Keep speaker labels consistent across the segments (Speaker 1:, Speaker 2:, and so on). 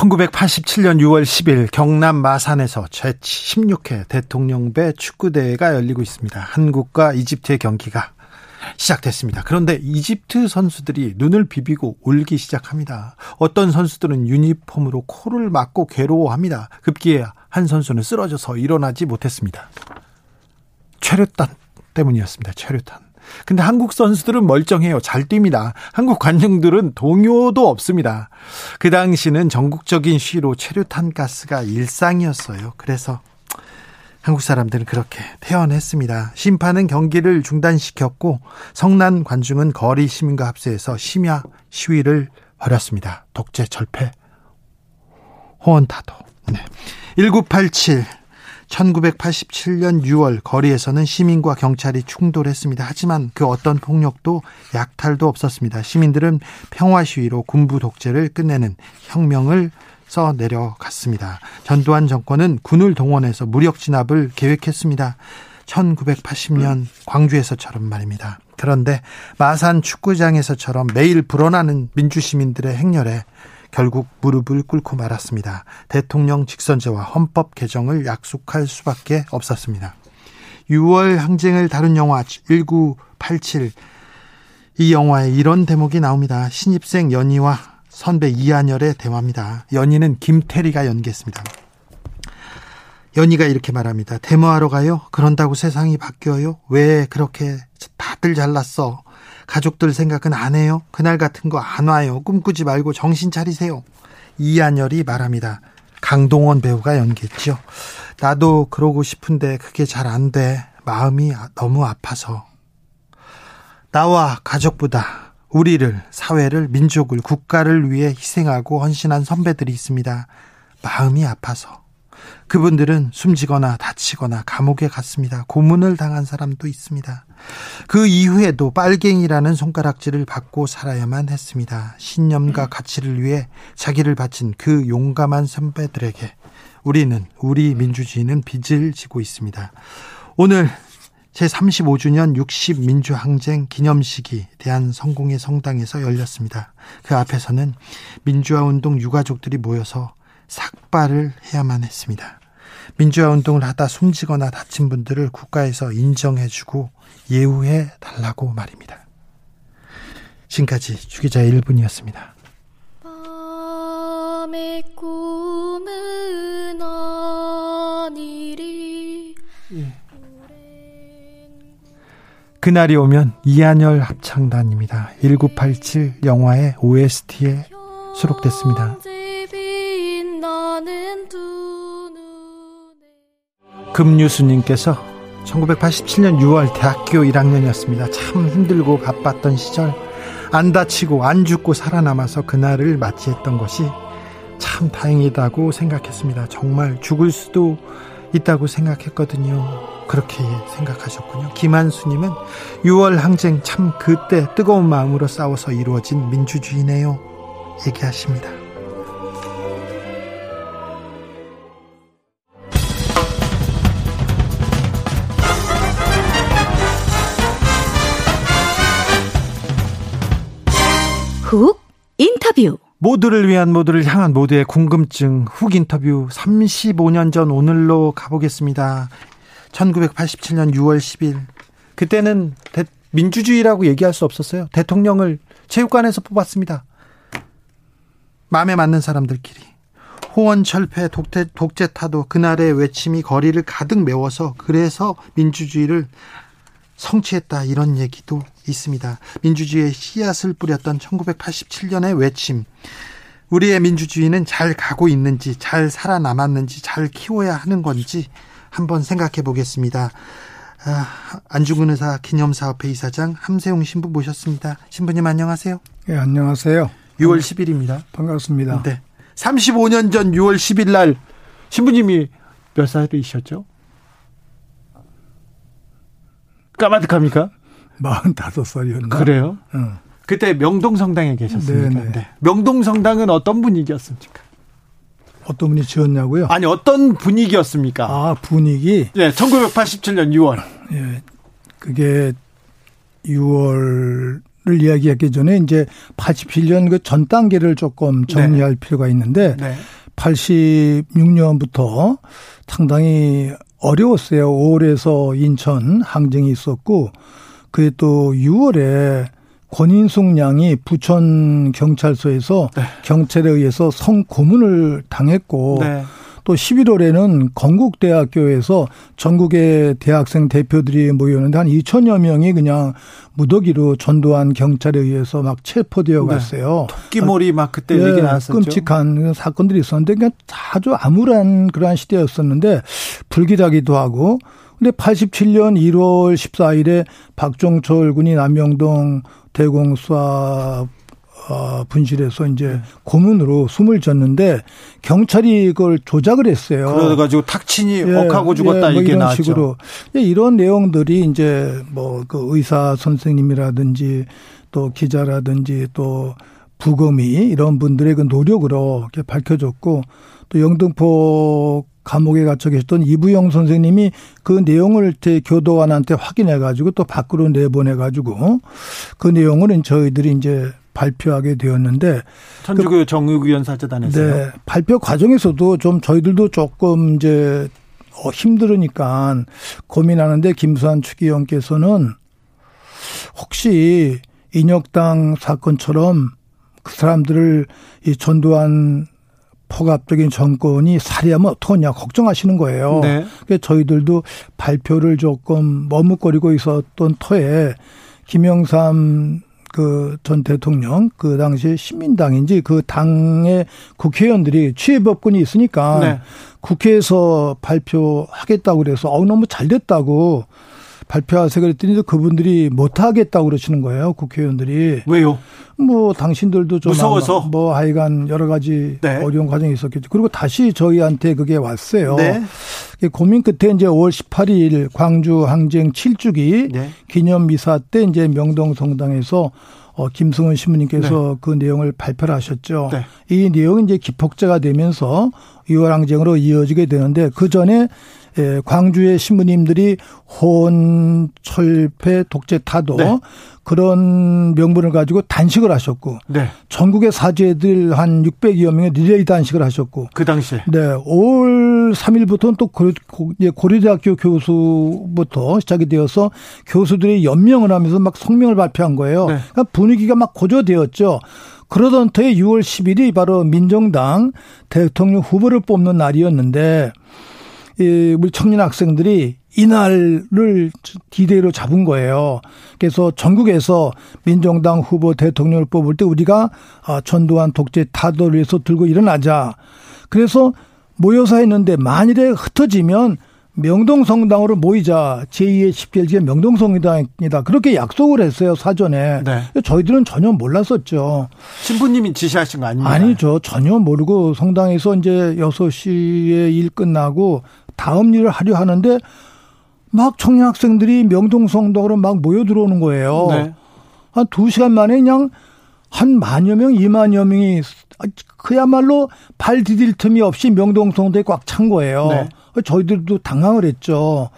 Speaker 1: 1987년 6월 10일 경남 마산에서 제16회 대통령배 축구대회가 열리고 있습니다. 한국과 이집트의 경기가 시작됐습니다. 그런데 이집트 선수들이 눈을 비비고 울기 시작합니다. 어떤 선수들은 유니폼으로 코를 막고 괴로워합니다. 급기야 한 선수는 쓰러져서 일어나지 못했습니다. 최루탄 때문이었습니다. 최루탄. 근데 한국 선수들은 멀쩡해요. 잘 뜁니다. 한국 관중들은 동요도 없습니다. 그 당시는 전국적인 시로 체류탄 가스가 일상이었어요. 그래서 한국 사람들은 그렇게 태연했습니다. 심판은 경기를 중단시켰고 성난 관중은 거리 시민과 합세해서 심야 시위를 벌였습니다. 독재 절패 호언 타도. 네. 1987 1987년 6월 거리에서는 시민과 경찰이 충돌했습니다. 하지만 그 어떤 폭력도 약탈도 없었습니다. 시민들은 평화 시위로 군부 독재를 끝내는 혁명을 써 내려갔습니다. 전두환 정권은 군을 동원해서 무력 진압을 계획했습니다. 1980년 광주에서처럼 말입니다. 그런데 마산 축구장에서처럼 매일 불어나는 민주시민들의 행렬에 결국 무릎을 꿇고 말았습니다. 대통령 직선제와 헌법 개정을 약속할 수밖에 없었습니다. 6월 항쟁을 다룬 영화 1987. 이 영화에 이런 대목이 나옵니다. 신입생 연희와 선배 이한열의 대화입니다. 연희는 김태리가 연기했습니다. 연희가 이렇게 말합니다. 데모하러 가요? 그런다고 세상이 바뀌어요? 왜 그렇게 다들 잘났어? 가족들 생각은 안 해요? 그날 같은 거 안 와요. 꿈꾸지 말고 정신 차리세요. 이한열이 말합니다. 강동원 배우가 연기했죠. 나도 그러고 싶은데 그게 잘 안 돼. 마음이 너무 아파서. 나와 가족보다 우리를, 사회를, 민족을, 국가를 위해 희생하고 헌신한 선배들이 있습니다. 마음이 아파서. 그분들은 숨지거나 다치거나 감옥에 갔습니다. 고문을 당한 사람도 있습니다. 그 이후에도 빨갱이라는 손가락질을 받고 살아야만 했습니다. 신념과 가치를 위해 자기를 바친 그 용감한 선배들에게 우리는 우리 민주주의는 빚을 지고 있습니다. 오늘 제35주년 60민주항쟁 기념식이 대한성공의 성당에서 열렸습니다. 그 앞에서는 민주화운동 유가족들이 모여서 삭발을 해야만 했습니다. 민주화 운동을 하다 숨지거나 다친 분들을 국가에서 인정해주고 예우해 달라고 말입니다. 지금까지 주기자의 1분이었습니다. 밤의 꿈은 아니리 예. 그날이 오면 이한열 합창단입니다. 1987 영화의 OST에 수록됐습니다. 금유수님께서 1987년 6월 대학교 1학년이었습니다. 참 힘들고 바빴던 시절 안 다치고 안 죽고 살아남아서 그날을 맞이했던 것이 참 다행이다고 생각했습니다. 정말 죽을 수도 있다고 생각했거든요. 그렇게 생각하셨군요. 김한수님은 6월 항쟁 참 그때 뜨거운 마음으로 싸워서 이루어진 민주주의네요. 얘기하십니다.
Speaker 2: 훅 인터뷰
Speaker 1: 모두를 위한 모두를 향한 모두의 궁금증 훅 인터뷰 35년 전 오늘로 가보겠습니다. 1987년 6월 10일 그때는 대, 민주주의라고 얘기할 수 없었어요. 대통령을 체육관에서 뽑았습니다. 마음에 맞는 사람들끼리 호원 철폐 독재, 독재 타도 그날의 외침이 거리를 가득 메워서 그래서 민주주의를 성취했다 이런 얘기도 있습니다. 민주주의의 씨앗을 뿌렸던 1987년의 외침. 우리의 민주주의는 잘 가고 있는지, 잘 살아남았는지, 잘 키워야 하는 건지 한번 생각해 보겠습니다. 아, 안중근 의사 기념사업회 이사장 함세웅 신부 모셨습니다. 신부님 안녕하세요.
Speaker 3: 네, 안녕하세요.
Speaker 1: 6월 10일입니다.
Speaker 3: 반갑습니다.
Speaker 1: 네. 35년 전 6월 10일 날 신부님이 몇 살이셨죠? 까마득합니까?
Speaker 3: 45살이었나?
Speaker 1: 그래요? 응. 그때 명동성당에 계셨습니까? 네. 명동성당은 어떤 분위기였습니까?
Speaker 3: 어떤 분이 지었냐고요?
Speaker 1: 아니 어떤 분위기였습니까?
Speaker 3: 아 분위기?
Speaker 1: 네, 1987년 6월.
Speaker 3: 예, 그게 6월을 이야기하기 전에 이제 87년 그 전 단계를 조금 정리할 네. 필요가 있는데 네. 86년부터 상당히 어려웠어요. 5월에서 인천 항쟁이 있었고 그게 또 6월에 권인숙 양이 부천 경찰서에서 네. 경찰에 의해서 성고문을 당했고 네. 또 11월에는 건국대학교에서 전국의 대학생 대표들이 모였는데 한 2천여 명이 그냥 무더기로 전두환 경찰에 의해서 막 체포되어 네. 갔어요.
Speaker 1: 토끼몰이 막 그때 네, 얘기 나왔었죠.
Speaker 3: 끔찍한 사건들이 있었는데 그냥 아주 암울한 그러한 시대였었는데 불길하기도 하고 근데 87년 1월 14일에 박종철 군이 남영동 대공수사 어, 분실해서 이제 네. 고문으로 숨을 졌는데 경찰이 그걸 조작을 했어요.
Speaker 1: 그래가지고 탁친이 예, 억하고 죽었다
Speaker 3: 예, 뭐
Speaker 1: 이게
Speaker 3: 이런
Speaker 1: 나왔죠.
Speaker 3: 식으로 예, 이런 내용들이 이제 뭐 그 의사 선생님이라든지 또 기자라든지 또 부검이 이런 분들의 그 노력으로 이렇게 밝혀졌고 또 영등포 감옥에 갇혀 계셨던 이부영 선생님이 그 내용을 제 교도관한테 확인해 가지고 또 밖으로 내보내 가지고 그 내용을 저희들이 이제 발표하게 되었는데
Speaker 1: 천주교 그, 정의구현 사재단에서요. 네,
Speaker 3: 발표 과정에서도 좀 저희들도 조금 이제 어, 힘들으니까 고민하는데 김수환 추기원께서는 혹시 인혁당 사건처럼 그 사람들을 이 전두환 포갑적인 정권이 살해하면 어떡하냐 걱정하시는 거예요. 네. 그래서 저희들도 발표를 조금 머뭇거리고 있었던 터에 김영삼 그 전 대통령 그 당시 시민당인지 그 당의 국회의원들이 취해법권이 있으니까 네. 국회에서 발표하겠다고 그래서 어우 너무 잘 됐다고 발표하세요 그랬더니 그분들이 못 하겠다고 그러시는 거예요. 국회의원들이.
Speaker 1: 왜요?
Speaker 3: 뭐 당신들도 좀
Speaker 1: 무서워서
Speaker 3: 뭐 하여간 여러 가지 네. 어려운 과정이 있었겠죠. 그리고 다시 저희한테 그게 왔어요. 네. 고민 끝에 이제 5월 18일 광주 항쟁 7주기 네. 기념 미사 때 이제 명동 성당에서 어, 김승원 신부님께서 네. 그 내용을 발표를 하셨죠. 네. 이 내용이 이제 기폭제가 되면서 6월 항쟁으로 이어지게 되는데 그 전에 예, 광주의 신부님들이 혼, 철폐, 독재 타도 네. 그런 명분을 가지고 단식을 하셨고 네. 전국의 사제들 한 600여 명의 리레이 단식을 하셨고
Speaker 1: 그 당시에
Speaker 3: 네. 5월 3일부터는 또 고려대학교 교수부터 시작이 되어서 교수들이 연명을 하면서 막 성명을 발표한 거예요. 네. 그러니까 분위기가 막 고조되었죠. 그러던 터에 6월 10일이 바로 민정당 대통령 후보를 뽑는 날이었는데 우리 청년 학생들이 이날을 디데이로 잡은 거예요. 그래서 전국에서 민정당 후보 대통령을 뽑을 때 우리가 아, 전두환 독재 타도를 위해서 들고 일어나자. 그래서 모여서 했는데 만일에 흩어지면 명동성당으로 모이자 제2의 10개일기가 명동성당이다. 그렇게 약속을 했어요, 사전에. 네. 저희들은 전혀 몰랐었죠.
Speaker 1: 신부님이 지시하신 거 아닙니까?
Speaker 3: 아니죠. 전혀 모르고 성당에서 이제 6시에 일 끝나고 다음 일을 하려 하는데 막 청년 학생들이 명동성당으로 막 모여 들어오는 거예요. 네. 한두 시간 만에 그냥 한 만여 명, 이만여 명이 그야말로 발 디딜 틈이 없이 명동성당에 꽉 찬 거예요. 네. 저희들도 당황을 했죠.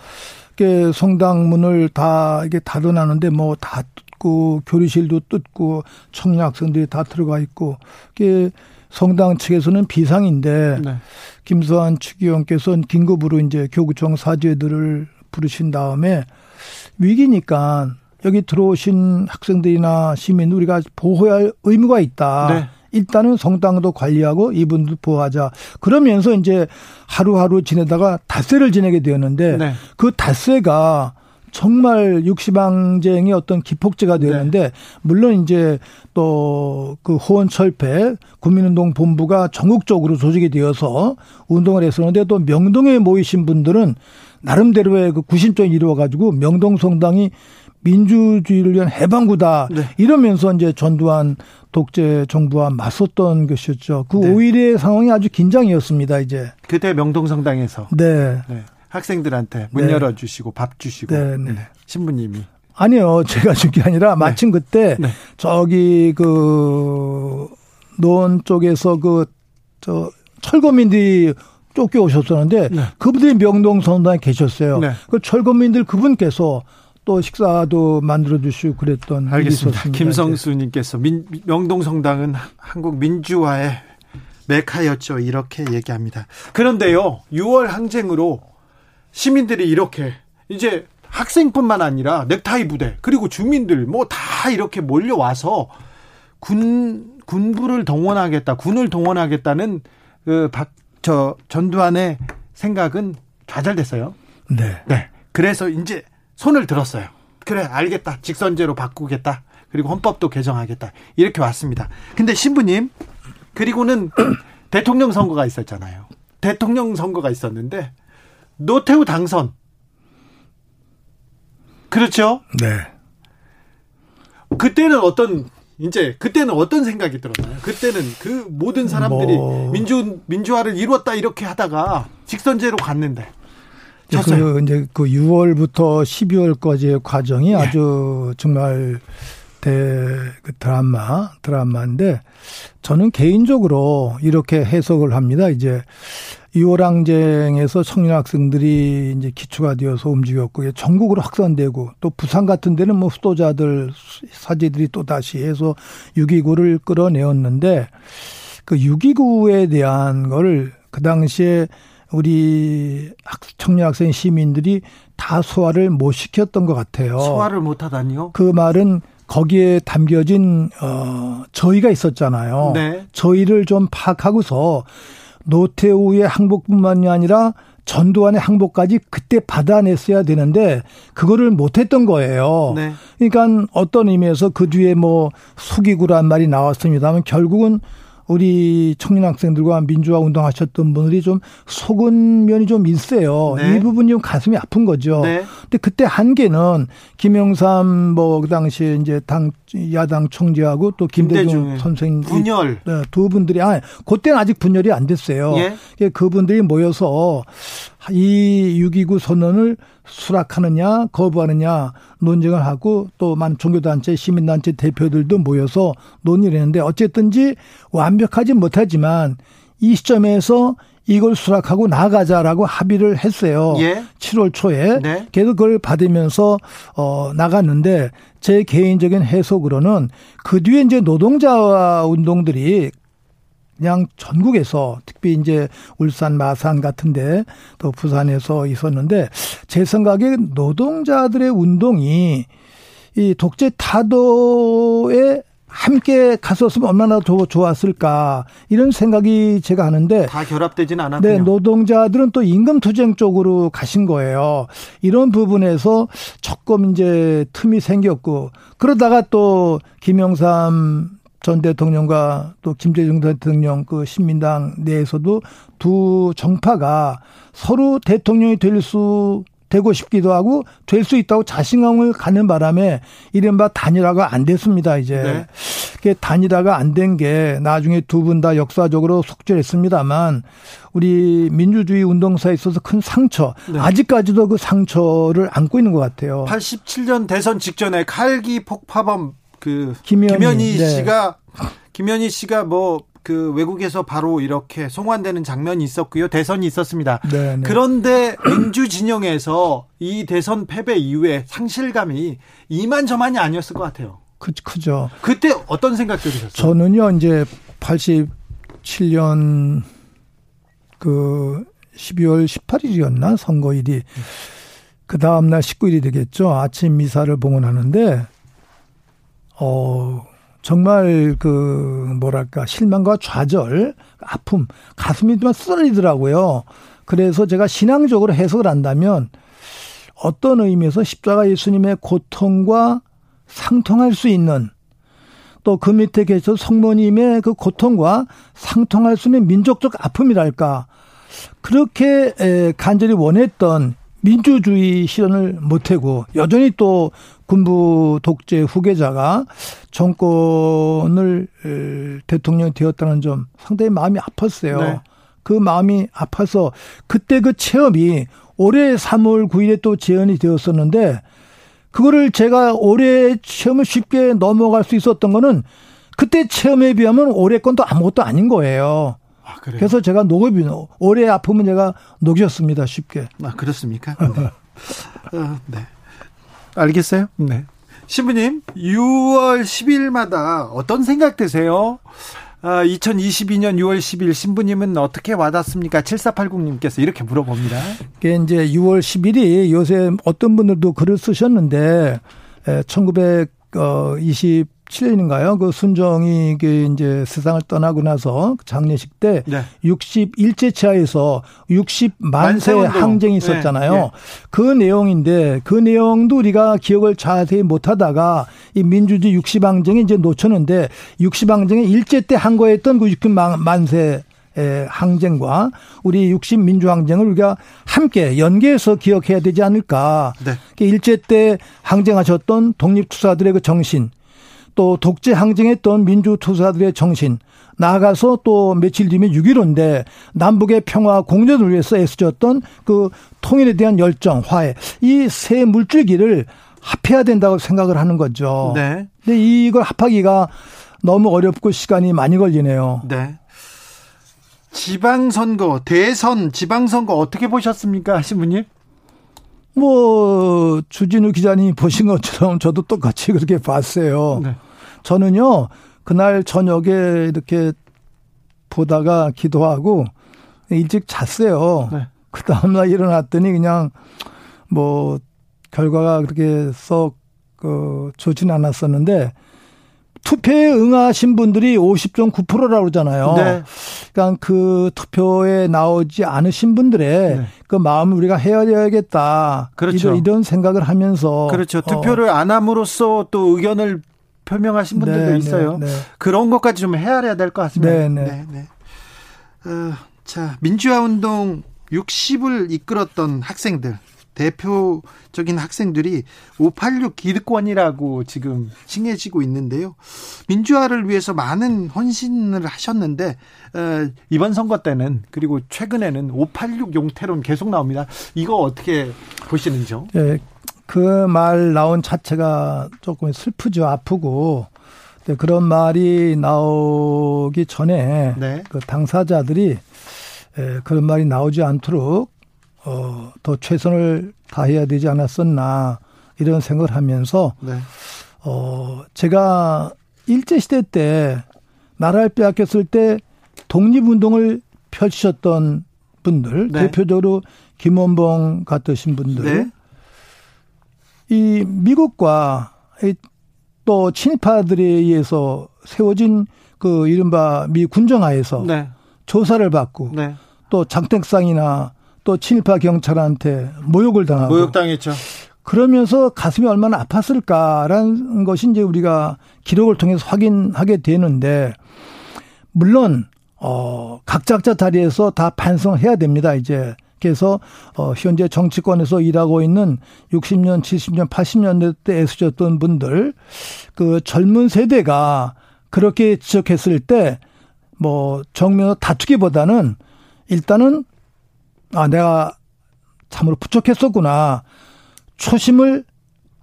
Speaker 3: 그 성당 문을 다 이게 닫아놨는데 뭐다 뜯고 교리실도 뜯고 청년 학생들이 다 들어가 있고 그 성당 측에서는 비상인데 네. 김수환 추기원께서는 긴급으로 이제 교구청 사죄들을 부르신 다음에 위기니까 여기 들어오신 학생들이나 시민 우리가 보호해야 할 의무가 있다. 네. 일단은 성당도 관리하고 이분도 보호하자. 그러면서 이제 하루하루 지내다가 닷새를 지내게 되었는데 네. 그 닷새가 정말 육시방쟁의 어떤 기폭제가 되었는데 네. 물론 이제 또 그 호원철폐 국민운동 본부가 전국적으로 조직이 되어서 운동을 했었는데 또 명동에 모이신 분들은 나름대로의 그 구심점이 이루어가지고 명동 성당이 민주주의를 위한 해방구다. 네. 이러면서 이제 전두환 독재 정부와 맞섰던 것이었죠. 그 네. 5일의 상황이 아주 긴장이었습니다, 이제.
Speaker 1: 그때 명동성당에서. 네. 네. 학생들한테 문 네. 열어주시고 밥 주시고. 네, 네. 신부님이.
Speaker 3: 아니요. 제가 준 게 아니라 마침 네. 그때 네. 저기 그 노원 쪽에서 그 저 철거민들이 쫓겨오셨었는데 네. 그분들이 명동성당에 계셨어요. 네. 그 철거민들 그분께서 또 식사도 만들어 주시고 그랬던
Speaker 1: 알겠습니다. 김성수님께서 민, 명동 성당은 한국 민주화의 메카였죠. 이렇게 얘기합니다. 그런데요, 6월 항쟁으로 시민들이 이렇게 이제 학생뿐만 아니라 넥타이 부대 그리고 주민들 뭐 다 이렇게 몰려와서 군 군부를 동원하겠다, 군을 동원하겠다는 그 박 저 전두환의 생각은 좌절됐어요. 네. 네. 그래서 이제 손을 들었어요. 그래, 알겠다. 직선제로 바꾸겠다. 그리고 헌법도 개정하겠다. 이렇게 왔습니다. 근데 신부님, 그리고는 대통령 선거가 있었잖아요. 대통령 선거가 있었는데, 노태우 당선. 그렇죠? 네. 그때는 어떤 이제 그때는 어떤 생각이 들었나요? 그때는 그 모든 사람들이 뭐... 민주 민주화를 이루었다 이렇게 하다가 직선제로 갔는데
Speaker 3: 그 이제 그 6월부터 12월까지의 과정이 네. 아주 정말 대그 드라마 드라마인데 저는 개인적으로 이렇게 해석을 합니다. 이제 6월 항쟁에서 청년 학생들이 이제 기초가 되어서 움직였고 전국으로 확산되고 또 부산 같은 데는 뭐 수도자들 사제들이 또 다시 해서 6.29를 끌어내었는데 그 6.29에 대한 거를 그 당시에 우리 청년 학생 시민들이 다 소화를 못 시켰던 것 같아요.
Speaker 1: 소화를 못 하다니요?
Speaker 3: 그 말은 거기에 담겨진 어 저희가 있었잖아요. 네. 저희를 좀 파악하고서 노태우의 항복뿐만이 아니라 전두환의 항복까지 그때 받아냈어야 되는데 그거를 못했던 거예요. 네. 그러니까 어떤 의미에서 그 뒤에 뭐 숙이구란 말이 나왔습니다만 결국은 우리 청년 학생들과 민주화 운동하셨던 분들이 좀 속은 면이 좀 있어요. 네. 이 부분이 좀 가슴이 아픈 거죠. 네. 근데 그때 한계는 김영삼 뭐 그 당시에 이제 당 야당 총재하고 또 김대중 선생님
Speaker 1: 분열
Speaker 3: 네, 두 분들이 아 그때는 아직 분열이 안 됐어요. 예? 그분들이 모여서 이 6.29 선언을 수락하느냐 거부하느냐 논쟁을 하고 또 많은 종교단체 시민단체 대표들도 모여서 논의를 했는데 어쨌든지 완벽하지 못하지만 이 시점에서 이걸 수락하고 나가자라고 합의를 했어요. 예. 7월 초에. 네. 계속 그걸 받으면서 어 나갔는데 제 개인적인 해석으로는 그 뒤에 이제 노동자 운동들이 그냥 전국에서 특히 이제 울산 마산 같은데 또 부산에서 있었는데 제 생각에 노동자들의 운동이 이 독재 타도에 함께 갔었으면 얼마나 더 좋았을까 이런 생각이 제가 하는데
Speaker 1: 다 결합되지는 않았군요.
Speaker 3: 네, 노동자들은 또 임금 투쟁 쪽으로 가신 거예요. 이런 부분에서 조금 이제 틈이 생겼고 그러다가 또 김영삼 전 대통령과 또 김대중 대통령 그 신민당 내에서도 두 정파가 서로 대통령이 될 수 되고 싶기도 하고 될 수 있다고 자신감을 갖는 바람에 이른바 단일화가 안 됐습니다 이제 네. 단일화가 안 된 게 나중에 두 분 다 역사적으로 속죄했습니다만 우리 민주주의 운동사에 있어서 큰 상처 네. 아직까지도 그 상처를 안고 있는 것 같아요.
Speaker 1: 87년 대선 직전에 칼기 폭파범 그 김현희, 김현희 네. 씨가 김현희 씨가 뭐 그 외국에서 바로 이렇게 송환되는 장면이 있었고요. 대선이 있었습니다. 네네. 네. 그런데 민주 진영에서 이 대선 패배 이후에 상실감이 이만저만이 아니었을 것 같아요.
Speaker 3: 그, 크죠.
Speaker 1: 그때 어떤 생각 들으셨어요?
Speaker 3: 저는요, 이제 87년 그 12월 18일이었나 선거일이 그 다음날 19일이 되겠죠. 아침 미사를 봉헌하는데 어, 정말 그 뭐랄까 실망과 좌절, 아픔, 가슴이 좀 쓰러지더라고요. 그래서 제가 신앙적으로 해석을 한다면 어떤 의미에서 십자가 예수님의 고통과 상통할 수 있는 또 그 밑에 계셔 성모님의 그 고통과 상통할 수 있는 민족적 아픔이랄까 그렇게 간절히 원했던 민주주의 실현을 못하고 여전히 또 군부 독재 후계자가 정권을 대통령이 되었다는 점 상당히 마음이 아팠어요. 네. 그 마음이 아파서 그때 그 체험이 올해 3월 9일에 또 재현이 되었었는데 그거를 제가 올해 체험을 쉽게 넘어갈 수 있었던 거는 그때 체험에 비하면 올해 건도 아무것도 아닌 거예요. 아, 그래서 제가 녹음이 올해 아픔은 제가 녹였습니다 쉽게.
Speaker 1: 아 그렇습니까? 네. 어, 네. 알겠어요? 네. 신부님, 6월 10일마다 어떤 생각 드세요? 아, 2022년 6월 10일 신부님은 어떻게 와닿습니까? 7480님께서 이렇게 물어봅니다.
Speaker 3: 이게 이제 6월 10일이 요새 어떤 분들도 글을 쓰셨는데, 1920 7년인가요? 그 순정이 그 이제 세상을 떠나고 나서 장례식 때 네. 61제 차에서 60만세 항쟁이 있었잖아요. 네. 네. 그 내용인데 그 내용도 우리가 기억을 자세히 못 하다가 이 민주주의 60항쟁이 이제 놓쳤는데 60항쟁이 일제 때 한 거였던 그 60만세 의 항쟁과 우리 60 민주항쟁을 우리가 함께 연계해서 기억해야 되지 않을까. 네. 일제 때 항쟁하셨던 독립투사들의 그 정신, 또 독재 항쟁했던 민주투사들의 정신, 나아가서 또 며칠 뒤면 6.15인데 남북의 평화 공존을 위해서 애쓰셨던 그 통일에 대한 열정, 화해, 이 세 물줄기를 합해야 된다고 생각을 하는 거죠. 네. 근데 이걸 합하기가 너무 어렵고 시간이 많이 걸리네요. 네.
Speaker 1: 지방선거, 대선, 지방선거 어떻게 보셨습니까, 신부님?
Speaker 3: 뭐 주진우 기자님 보신 것처럼 저도 똑같이 그렇게 봤어요. 네. 저는요 그날 저녁에 이렇게 보다가 기도하고 일찍 잤어요. 네. 그 다음날 일어났더니 그냥 뭐 결과가 그렇게 썩 그 좋진 않았었는데 투표에 응하신 분들이 50.9%라고 그러잖아요. 네. 그러니까 그 투표에 나오지 않으신 분들의 네. 그 마음을 우리가 헤아려야겠다. 그렇죠. 이런, 이런 생각을 하면서
Speaker 1: 그렇죠. 어. 투표를 어. 안 함으로써 또 의견을 표명하신 분들도 네, 네 있어요. 네, 그런 것까지 좀 헤아려야 될 것 같습니다. 네, 네. 네, 어, 자, 민주화 운동 60을 이끌었던 학생들 대표적인 학생들이 586 기득권이라고 지금 칭해지고 있는데요. 민주화를 위해서 많은 헌신을 하셨는데 어, 이번 선거 때는 그리고 최근에는 586 용태론 계속 나옵니다. 이거 어떻게 보시는지요? 네,
Speaker 3: 그 말 나온 자체가 조금 슬프죠, 아프고. 네, 그런 말이 나오기 전에 네. 그 당사자들이 그런 말이 나오지 않도록 어, 더 최선을 다해야 되지 않았었나 이런 생각을 하면서 네. 어, 제가 일제 시대 때 나라를 빼앗겼을 때 독립운동을 펼치셨던 분들, 네. 대표적으로 김원봉 같으신 분들, 네. 이 미국과 또 친일파들에 의해서 세워진 그 이른바 미 군정하에서 네. 조사를 받고 네. 또 장택상이나 또 친일파 경찰한테 모욕을 당하고
Speaker 1: 모욕당했죠.
Speaker 3: 그러면서 가슴이 얼마나 아팠을까라는 것이 이제 우리가 기록을 통해서 확인하게 되는데 물론 어 각자자 자리에서 다 반성해야 됩니다. 이제 그래서 어 현재 정치권에서 일하고 있는 60년, 70년, 80년대 때 애쓰셨던 분들 그 젊은 세대가 그렇게 지적했을 때 뭐 정면으로 다투기보다는 일단은 아, 내가 참으로 부족했었구나. 초심을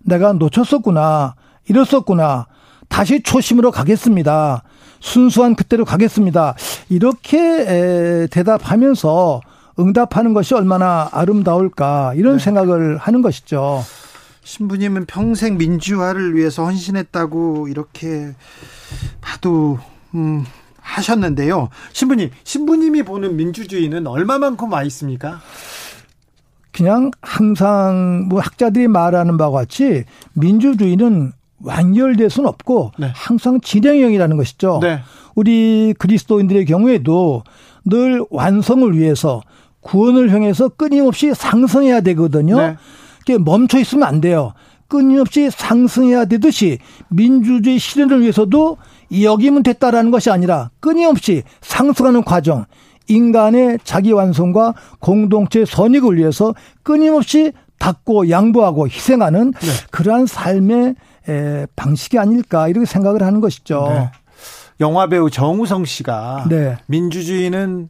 Speaker 3: 내가 놓쳤었구나. 이랬었구나. 다시 초심으로 가겠습니다. 순수한 그때로 가겠습니다. 이렇게 대답하면서 응답하는 것이 얼마나 아름다울까 이런 네. 생각을 하는 것이죠.
Speaker 1: 신부님은 평생 민주화를 위해서 헌신했다고 이렇게 봐도 음, 하셨는데요. 신부님, 신부님이 보는 민주주의는 얼마만큼 와 있습니까?
Speaker 3: 그냥 항상 뭐 학자들이 말하는 바와 같이 민주주의는 완결될 수는 없고 네. 항상 진행형이라는 것이죠. 네. 우리 그리스도인들의 경우에도 늘 완성을 위해서 구원을 향해서 끊임없이 상승해야 되거든요. 네. 멈춰 있으면 안 돼요. 끊임없이 상승해야 되듯이 민주주의 실현을 위해서도 여기면 됐다라는 것이 아니라 끊임없이 상승하는 과정 인간의 자기 완성과 공동체 선익을 위해서 끊임없이 닦고 양보하고 희생하는 네. 그러한 삶의 에, 방식이 아닐까 이렇게 생각을 하는 것이죠. 네.
Speaker 1: 영화 배우 정우성 씨가 네. 민주주의는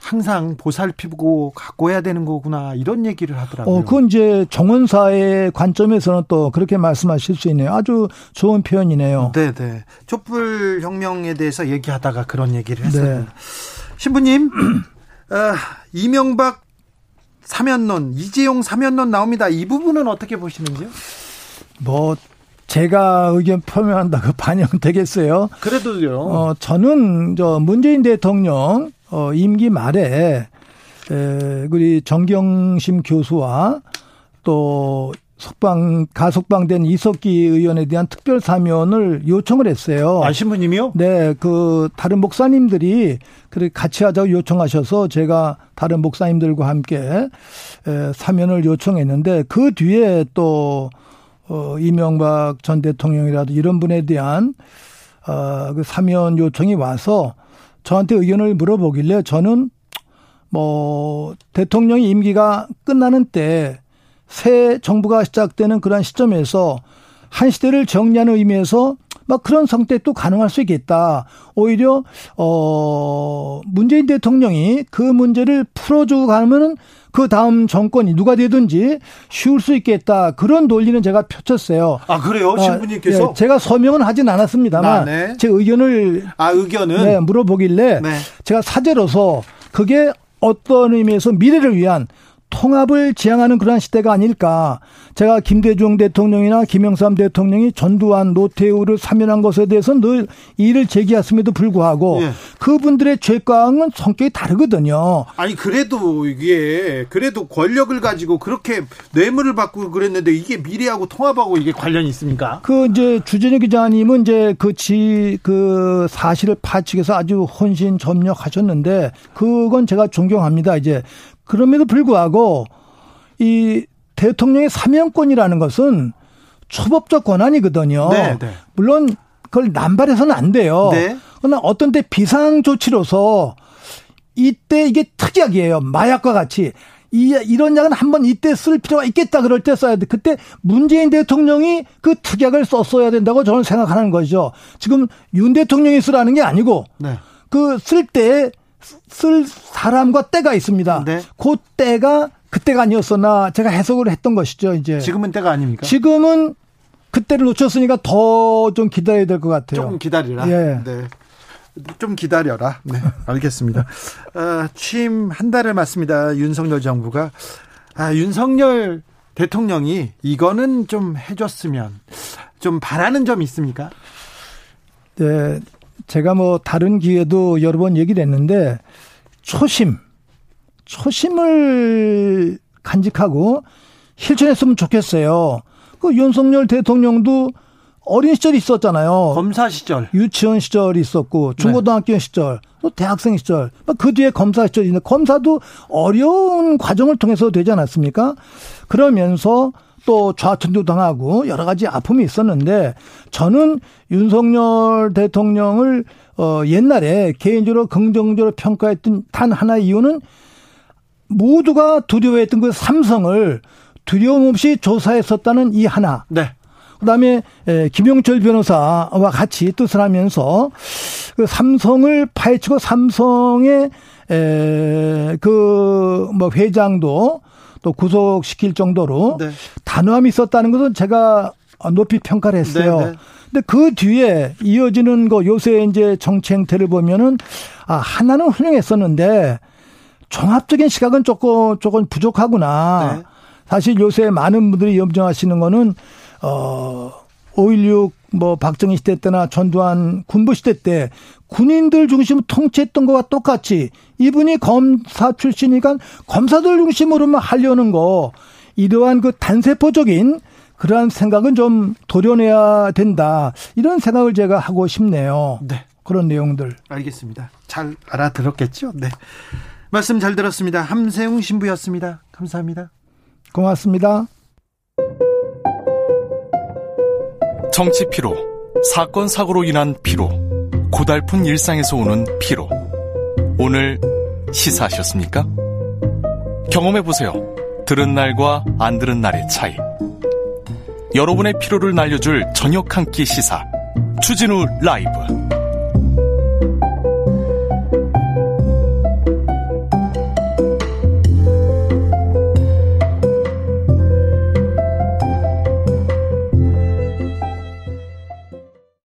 Speaker 1: 항상 보살피고 갖고 해야 되는 거구나 이런 얘기를 하더라고요.
Speaker 3: 어, 그건 이제 정원사의 관점에서는 또 그렇게 말씀하실 수 있네요. 아주 좋은 표현이네요.
Speaker 1: 네, 네. 촛불 혁명에 대해서 얘기하다가 그런 얘기를 했어요. 네. 신부님, 어, 이명박 사면론, 이재용 사면론 나옵니다. 이 부분은 어떻게 보시는지요?
Speaker 3: 뭐 제가 의견 표명한다고 반영되겠어요?
Speaker 1: 그래도요.
Speaker 3: 어, 저는 저 문재인 대통령 어, 임기 말에 에, 우리 정경심 교수와 또 석방 가석방된 이석기 의원에 대한 특별 사면을 요청을 했어요.
Speaker 1: 아 신부님이요?
Speaker 3: 네, 그 다른 목사님들이 그렇게 같이 하자고 요청하셔서 제가 다른 목사님들과 함께 에, 사면을 요청했는데 그 뒤에 또 어, 이명박 전 대통령이라도 이런 분에 대한 어, 그 사면 요청이 와서 저한테 의견을 물어보길래 저는 뭐 대통령이 임기가 끝나는 때 새 정부가 시작되는 그런 시점에서 한 시대를 정리하는 의미에서 막 그런 선택도 가능할 수 있겠다. 오히려 어 문재인 대통령이 그 문제를 풀어주고 가면은 그 다음 정권이 누가 되든지 쉬울 수 있겠다. 그런 논리는 제가 펼쳤어요.
Speaker 1: 아, 그래요? 아, 신부님께서? 아,
Speaker 3: 네, 제가 서명은 하진 않았습니다만 아, 네. 제 의견을
Speaker 1: 아, 의견은
Speaker 3: 네, 물어보길래 네. 제가 사제로서 그게 어떤 의미에서 미래를 위한 통합을 지향하는 그러한 시대가 아닐까. 제가 김대중 대통령이나 김영삼 대통령이 전두환, 노태우를 사면한 것에 대해서 늘 이를 제기했음에도 불구하고 예. 그분들의 죄과는 성격이 다르거든요.
Speaker 1: 아니 그래도 이게 그래도 권력을 가지고 그렇게 뇌물을 받고 그랬는데 이게 미래하고 통합하고 이게 관련이 있습니까?
Speaker 3: 그 이제 주진우 기자님은 이제 그지그 그 사실을 파측해서 아주 혼신 점력하셨는데 그건 제가 존경합니다. 이제 그럼에도 불구하고 이 대통령의 사면권이라는 것은 초법적 권한이거든요. 네, 네. 물론 그걸 남발해서는 안 돼요. 네. 그러나 어떤 때 비상 조치로서 이때 이게 특약이에요. 마약과 같이. 이, 이런 약은 한번 이때 쓸 필요가 있겠다 그럴 때 써야 돼. 그때 문재인 대통령이 그 특약을 썼어야 된다고 저는 생각하는 거죠. 지금 윤 대통령이 쓰라는 게 아니고 네. 그쓸 때 쓸 사람과 때가 있습니다. 네. 그 때가 그때가 아니었었나 제가 해석을 했던 것이죠. 이제
Speaker 1: 지금은 때가 아닙니까?
Speaker 3: 지금은 그때를 놓쳤으니까 더 좀 기다려야 될 것 같아요.
Speaker 1: 좀 기다리라. 예. 네. 좀 기다려라. 네, 알겠습니다. 어, 취임 한 달을 맞습니다. 윤석열 정부가 아, 윤석열 대통령이 이거는 좀 해줬으면 좀 바라는 점 있습니까?
Speaker 3: 네, 제가 뭐 다른 기회도 여러 번 얘기를 했는데 초심, 초심을 간직하고 실천했으면 좋겠어요. 그 윤석열 대통령도 어린 시절이 있었잖아요.
Speaker 1: 검사 시절.
Speaker 3: 유치원 시절이 있었고, 중고등학교 네. 시절, 또 대학생 시절, 그 뒤에 검사 시절이 있는데, 검사도 어려운 과정을 통해서 되지 않았습니까? 그러면서 또 좌천도 당하고 여러 가지 아픔이 있었는데, 저는 윤석열 대통령을 어, 옛날에 개인적으로 긍정적으로 평가했던 단 하나의 이유는 모두가 두려워했던 그 삼성을 두려움 없이 조사했었다는 이 하나. 네. 그다음에 김용철 변호사와 같이 뜻을 하면서 그 삼성을 파헤치고 삼성의 그뭐 회장도 또 구속시킬 정도로 네. 단호함이 있었다는 것은 제가 높이 평가를 했어요. 네, 네. 근데 그 뒤에 이어지는 거 요새 이제 정치 행태를 보면은 아 하나는 훌륭했었는데 종합적인 시각은 조금 조금 부족하구나. 네. 사실 요새 많은 분들이 염증하시는 거는 어 5.16 뭐 박정희 시대 때나 전두환 군부 시대 때 군인들 중심으로 통치했던 거와 똑같이 이분이 검사 출신이니까 검사들 중심으로만 하려는 거 이러한 그 단세포적인 그러한 생각은 좀 도려내야 된다. 이런 생각을 제가 하고 싶네요. 네. 그런 내용들.
Speaker 1: 알겠습니다. 잘 알아들었겠죠? 네. 말씀 잘 들었습니다. 함세웅 신부였습니다. 감사합니다.
Speaker 3: 고맙습니다.
Speaker 4: 정치 피로, 사건 사고로 인한 피로, 고달픈 일상에서 오는 피로. 오늘 시사하셨습니까? 경험해 보세요. 들은 날과 안 들은 날의 차이. 여러분의 피로를 날려줄 저녁 한 끼 시사. 추진우 라이브.